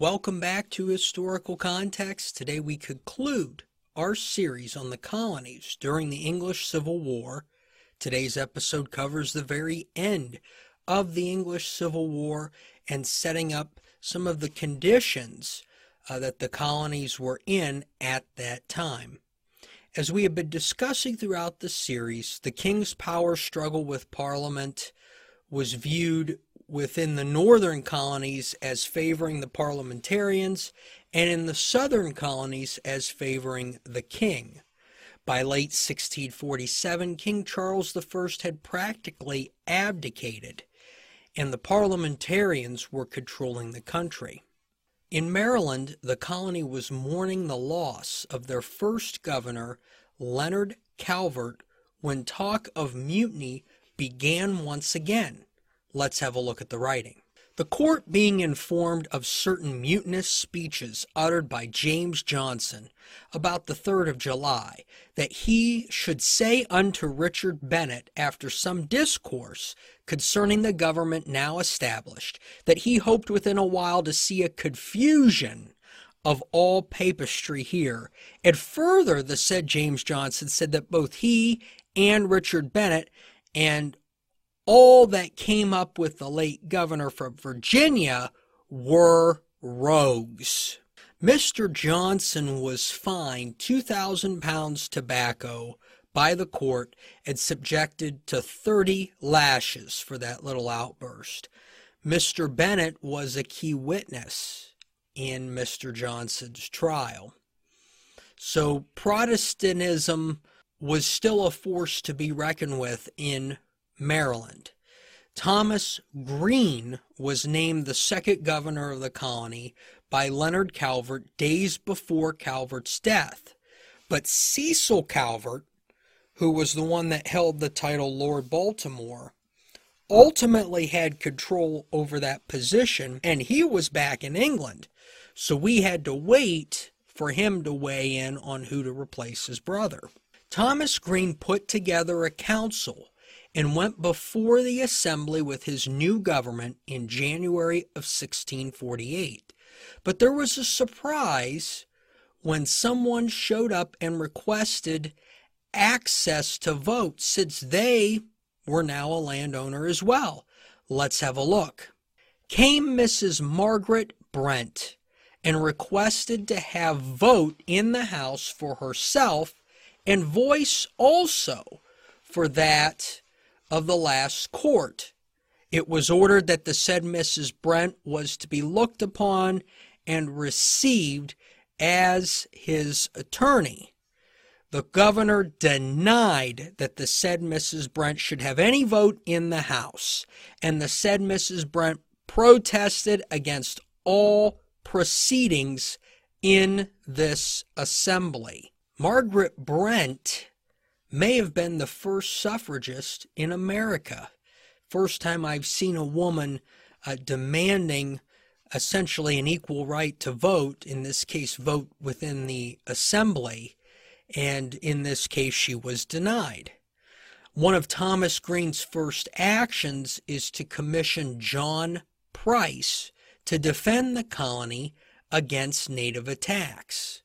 Welcome back to Historical Context. Today we conclude our series on the colonies during the English Civil War. Today's episode covers the very end of the English Civil War and setting up some of the conditions uh, that the colonies were in at that time. As we have been discussing throughout the series, the king's power struggle with Parliament was viewed within the northern colonies as favoring the parliamentarians and in the southern colonies as favoring the king. By late 1647, King Charles I had practically abdicated, and the parliamentarians were controlling the country. In Maryland, the colony was mourning the loss of their first governor, Leonard Calvert, when talk of mutiny began once again. Let's have a look at the writing. The court being informed of certain mutinous speeches uttered by James Johnson about the 3rd of July, that he should say unto Richard Bennett after some discourse concerning the government now established, that he hoped within a while to see a confusion of all papistry here. And further, the said James Johnson said that both he and Richard Bennett and all that came up with the late governor from Virginia were rogues. Mr. Johnson was fined 2,000 pounds tobacco by the court and subjected to 30 lashes for that little outburst. Mr. Bennett was a key witness in Mr. Johnson's trial. So Protestantism was still a force to be reckoned with in Maryland. Thomas Green was named the second governor of the colony by Leonard Calvert days before Calvert's death. But Cecil Calvert, who was the one that held the title Lord Baltimore, ultimately had control over that position, and he was back in England. So we had to wait for him to weigh in on who to replace his brother. Thomas Green put together a council and went before the assembly with his new government in January of 1648. But there was a surprise when someone showed up and requested access to vote since they were now a landowner as well. Let's have a look. Came Mrs. Margaret Brent and requested to have vote in the House for herself and voice also for that of the last court. It was ordered that the said Mrs. Brent was to be looked upon and received as his attorney. The governor denied that the said Mrs. Brent should have any vote in the House, and the said Mrs. Brent protested against all proceedings in this assembly. Margaret Brent may have been the first suffragist in America. First time I've seen a woman uh, demanding essentially an equal right to vote, in this case, vote within the assembly, and in this case, she was denied. One of Thomas Green's first actions is to commission John Price to defend the colony against native attacks.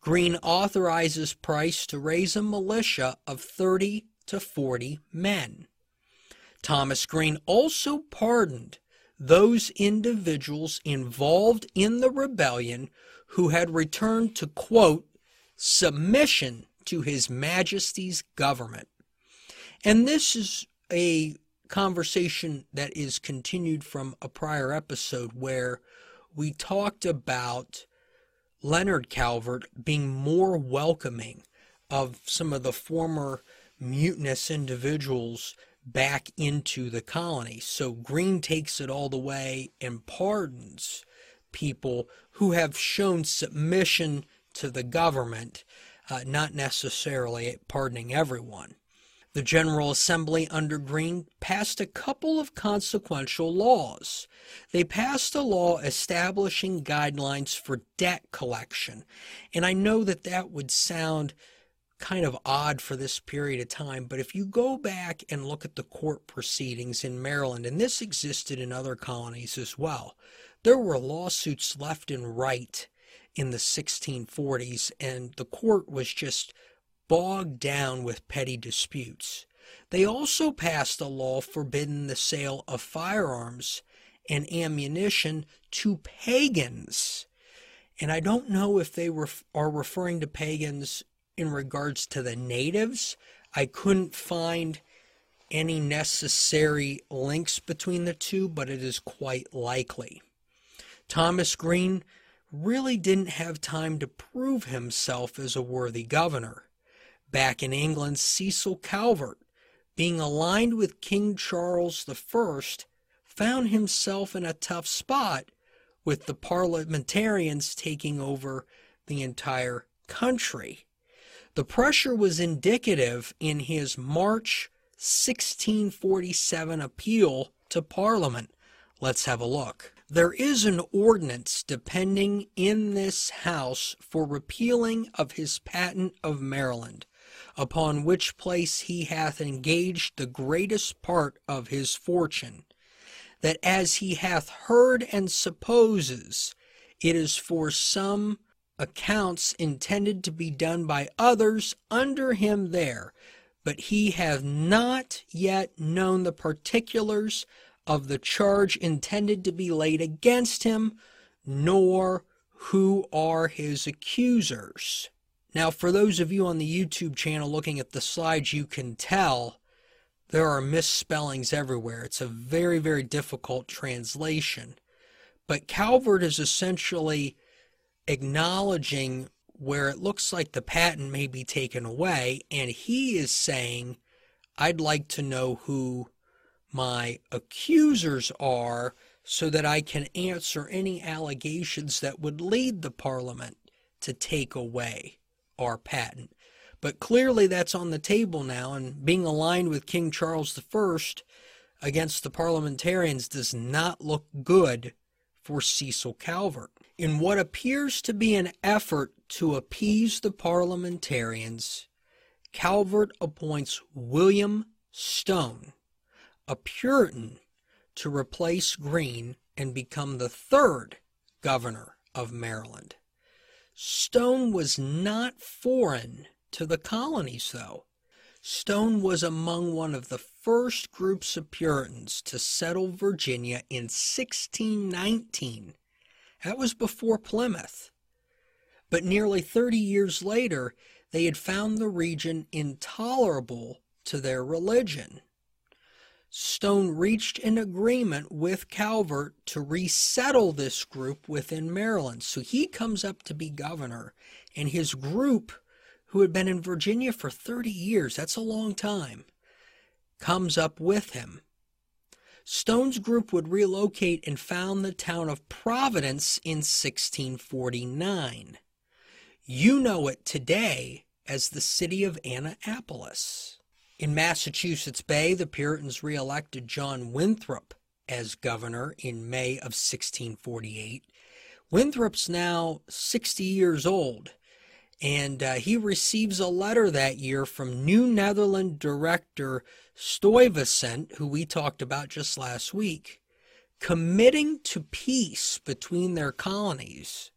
Green authorizes Price to raise a militia of 30 to 40 men. Thomas Green also pardoned those individuals involved in the rebellion who had returned to, quote, submission to His Majesty's government. And this is a conversation that is continued from a prior episode where we talked about Leonard Calvert being more welcoming of some of the former mutinous individuals back into the colony. So Green takes it all the way and pardons people who have shown submission to the government, uh, not necessarily pardoning everyone. The General Assembly under Green passed a couple of consequential laws. They passed a law establishing guidelines for debt collection. And I know that that would sound kind of odd for this period of time, but if you go back and look at the court proceedings in Maryland, and this existed in other colonies as well, there were lawsuits left and right in the 1640s, and the court was just bogged down with petty disputes. They also passed a law forbidding the sale of firearms and ammunition to pagans. And I don't know if they were, are referring to pagans in regards to the natives. I couldn't find any necessary links between the two, but it is quite likely. Thomas Green really didn't have time to prove himself as a worthy governor. Back in England, Cecil Calvert, being aligned with King Charles I, found himself in a tough spot with the parliamentarians taking over the entire country. The pressure was indicative in his March 1647 appeal to Parliament. Let's have a look. There is an ordinance depending in this House for repealing of his patent of Maryland, upon which place he hath engaged the greatest part of his fortune, that as he hath heard and supposes it is for some accounts intended to be done by others under him there, but he hath not yet known the particulars of the charge intended to be laid against him, nor who are his accusers. Now, for those of you on the YouTube channel looking at the slides, you can tell there are misspellings everywhere. It's a very, very difficult translation. But Calvert is essentially acknowledging where it looks like the patent may be taken away, and he is saying, I'd like to know who my accusers are so that I can answer any allegations that would lead the Parliament to take away our patent. But clearly that's on the table now, and being aligned with King Charles I against the parliamentarians does not look good for Cecil Calvert. In what appears to be an effort to appease the parliamentarians, Calvert appoints William Stone a Puritan to replace Green and become the third governor of Maryland. Stone was not foreign to the colonies, though. Stone was among one of the first groups of Puritans to settle Virginia in 1619. That was before Plymouth. But nearly 30 years later, they had found the region intolerable to their religion. Stone reached an agreement with Calvert to resettle this group within Maryland. So he comes up to be governor, and his group, who had been in Virginia for 30 years, that's a long time, comes up with him. Stone's group would relocate and found the town of Providence in 1649. You know it today as the city of Annapolis. In Massachusetts Bay, the Puritans reelected John Winthrop as governor in May of 1648. Winthrop's now 60 years old, and uh, he receives a letter that year from New Netherland director Stuyvesant, who we talked about just last week, committing to peace between their colonies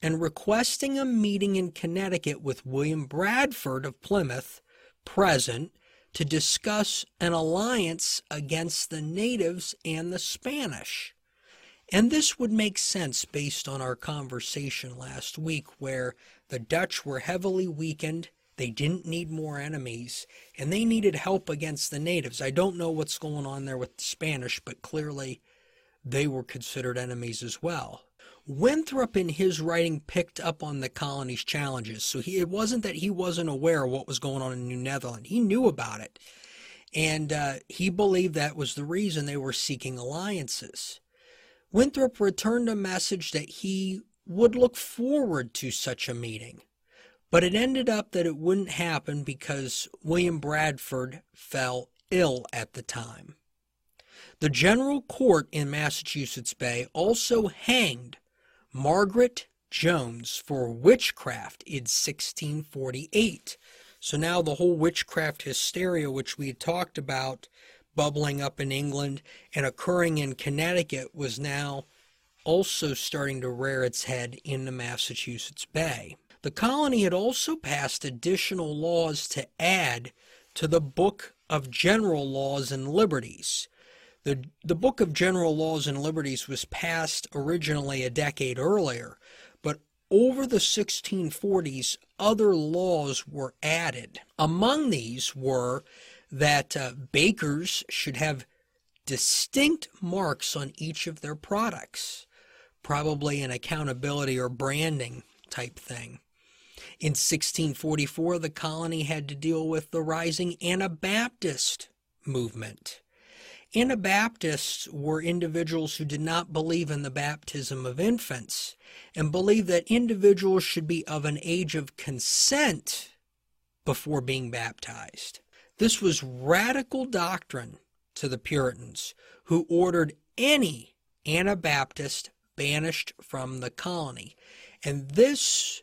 and requesting a meeting in Connecticut with William Bradford of Plymouth, present, to discuss an alliance against the natives and the Spanish. And this would make sense based on our conversation last week, where the Dutch were heavily weakened. They didn't need more enemies, and they needed help against the natives. I don't know what's going on there with the Spanish, but clearly they were considered enemies as well. Winthrop, in his writing, picked up on the colony's challenges. So he, it wasn't that he wasn't aware of what was going on in New Netherland. He knew about it. And uh, he believed that was the reason they were seeking alliances. Winthrop returned a message that he would look forward to such a meeting. But it ended up that it wouldn't happen because William Bradford fell ill at the time. The General Court in Massachusetts Bay also hanged Margaret Jones for witchcraft in 1648. So now the whole witchcraft hysteria, which we talked about bubbling up in England and occurring in Connecticut, was now also starting to rear its head in the Massachusetts Bay. The colony had also passed additional laws to add to the Book of General Laws and Liberties. The, the Book of General Laws and Liberties was passed originally a decade earlier, but over the 1640s, other laws were added. Among these were that uh, bakers should have distinct marks on each of their products, probably an accountability or branding type thing. In 1644, the colony had to deal with the rising Anabaptist movement. Anabaptists were individuals who did not believe in the baptism of infants and believed that individuals should be of an age of consent before being baptized. This was radical doctrine to the Puritans, who ordered any Anabaptist banished from the colony. And this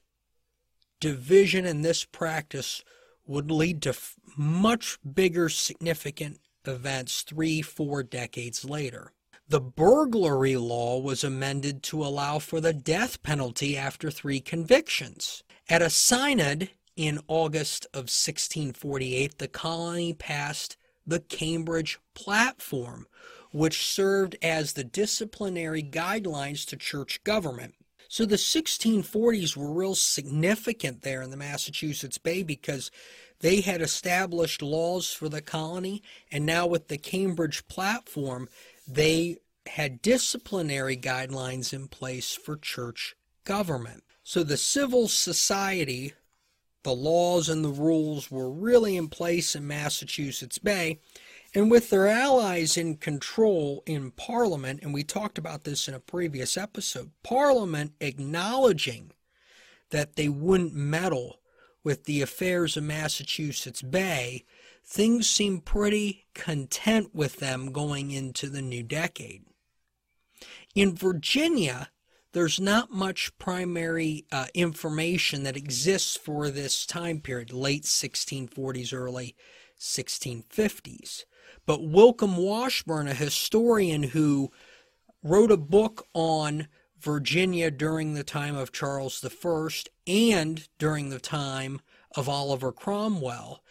division and this practice would lead to much bigger significant events three, four decades later. The burglary law was amended to allow for the death penalty after three convictions. At a synod in August of 1648, the colony passed the Cambridge Platform, which served as the disciplinary guidelines to church government. So the 1640s were real significant there in the Massachusetts Bay because they had established laws for the colony, and now with the Cambridge Platform, they had disciplinary guidelines in place for church government. So the civil society the laws and the rules were really in place in Massachusetts Bay. And with their allies in control in Parliament, and we talked about this in a previous episode, Parliament acknowledging that they wouldn't meddle with the affairs of Massachusetts Bay, things seemed pretty content with them going into the new decade. In Virginia, there's not much primary uh, information that exists for this time period, late 1640s, early 1650s. But Wilcomb Washburn, a historian who wrote a book on Virginia during the time of Charles I and during the time of Oliver Cromwell,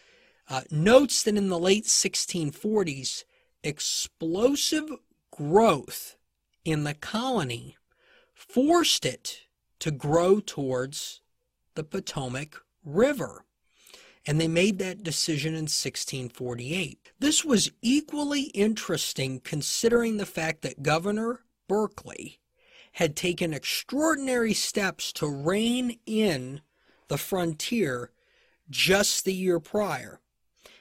uh, notes that in the late 1640s, explosive growth in the colony forced it to grow towards the Potomac River. And they made that decision in 1648. This was equally interesting considering the fact that Governor Berkeley had taken extraordinary steps to rein in the frontier just the year prior.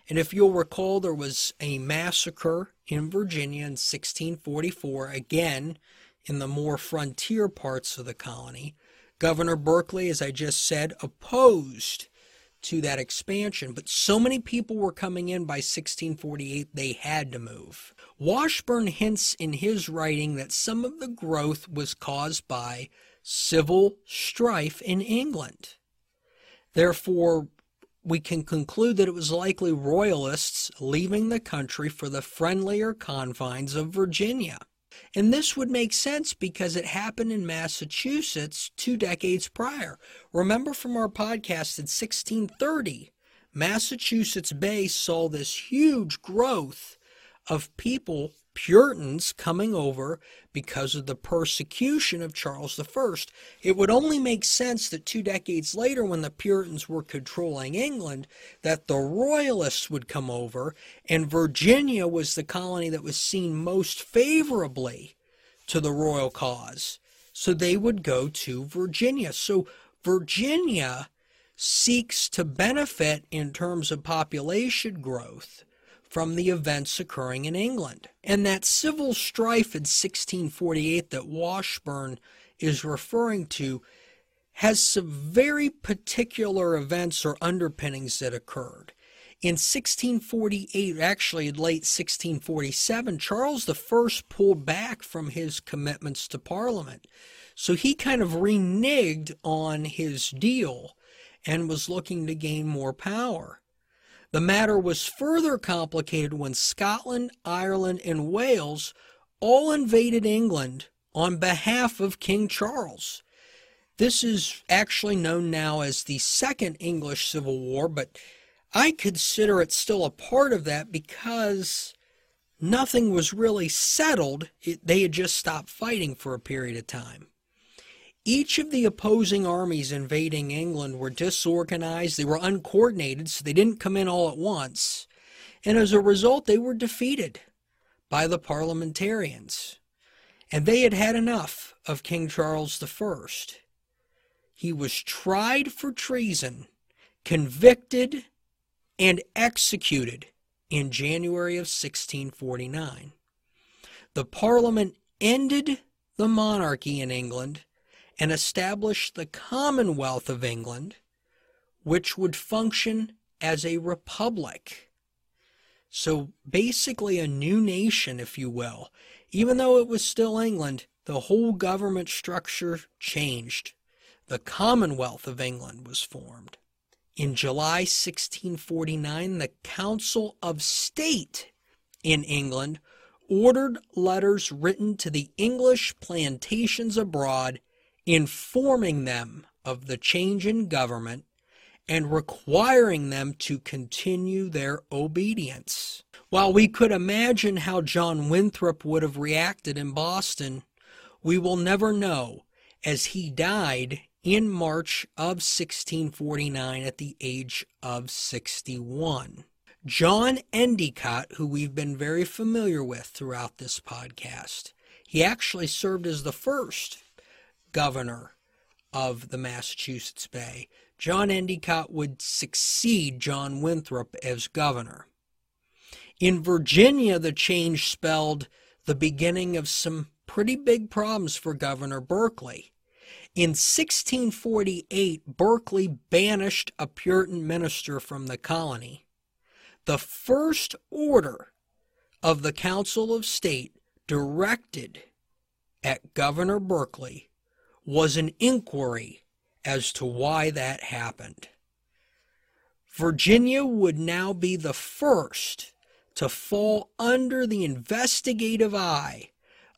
And if you'll recall, there was a massacre in Virginia in 1644, again in the more frontier parts of the colony. Governor Berkeley, as I just said, opposed to that expansion, but so many people were coming in by 1648 they had to move. Washburn hints in his writing that some of the growth was caused by civil strife in England. Therefore, we can conclude that it was likely royalists leaving the country for the friendlier confines of Virginia. And this would make sense because it happened in Massachusetts two decades prior. Remember from our podcast in 1630, Massachusetts Bay saw this huge growth of people Puritans coming over because of the persecution of Charles I. It would only make sense that two decades later, when the Puritans were controlling England, that the Royalists would come over, and Virginia was the colony that was seen most favorably to the royal cause. So they would go to Virginia. So Virginia seeks to benefit in terms of population growth from the events occurring in England. And that civil strife in 1648 that Washburn is referring to has some very particular events or underpinnings that occurred. In 1648, actually in late 1647, Charles I pulled back from his commitments to Parliament. So he kind of reneged on his deal and was looking to gain more power. The matter was further complicated when Scotland, Ireland, and Wales all invaded England on behalf of King Charles. This is actually known now as the Second English Civil War, but I consider it still a part of that because nothing was really settled. It, they had just stopped fighting for a period of time. Each of the opposing armies invading England were disorganized, they were uncoordinated, so they didn't come in all at once. And as a result, they were defeated by the parliamentarians. And they had had enough of King Charles I. He was tried for treason, convicted, and executed in January of 1649. The Parliament ended the monarchy in England and established the Commonwealth of England, which would function as a republic. So basically, a new nation, if you will. Even though it was still England, the whole government structure changed. The Commonwealth of England was formed. In July 1649, the Council of State in England ordered letters written to the English plantations abroad informing them of the change in government and requiring them to continue their obedience. While we could imagine how John Winthrop would have reacted in Boston, we will never know, as he died in March of 1649 at the age of 61. John Endicott, who we've been very familiar with throughout this podcast, he actually served as the first governor of the Massachusetts Bay. John Endicott would succeed John Winthrop as governor. In Virginia, the change spelled the beginning of some pretty big problems for Governor Berkeley. In 1648, Berkeley banished a Puritan minister from the colony. The first order of the Council of State directed at Governor Berkeley was an inquiry as to why that happened. Virginia would now be the first to fall under the investigative eye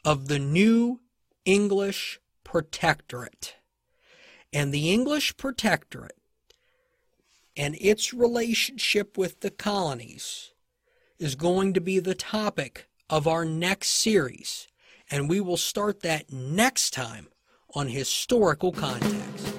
of the new English Protectorate. And the English Protectorate and its relationship with the colonies is going to be the topic of our next series. And we will start that next time on historical context.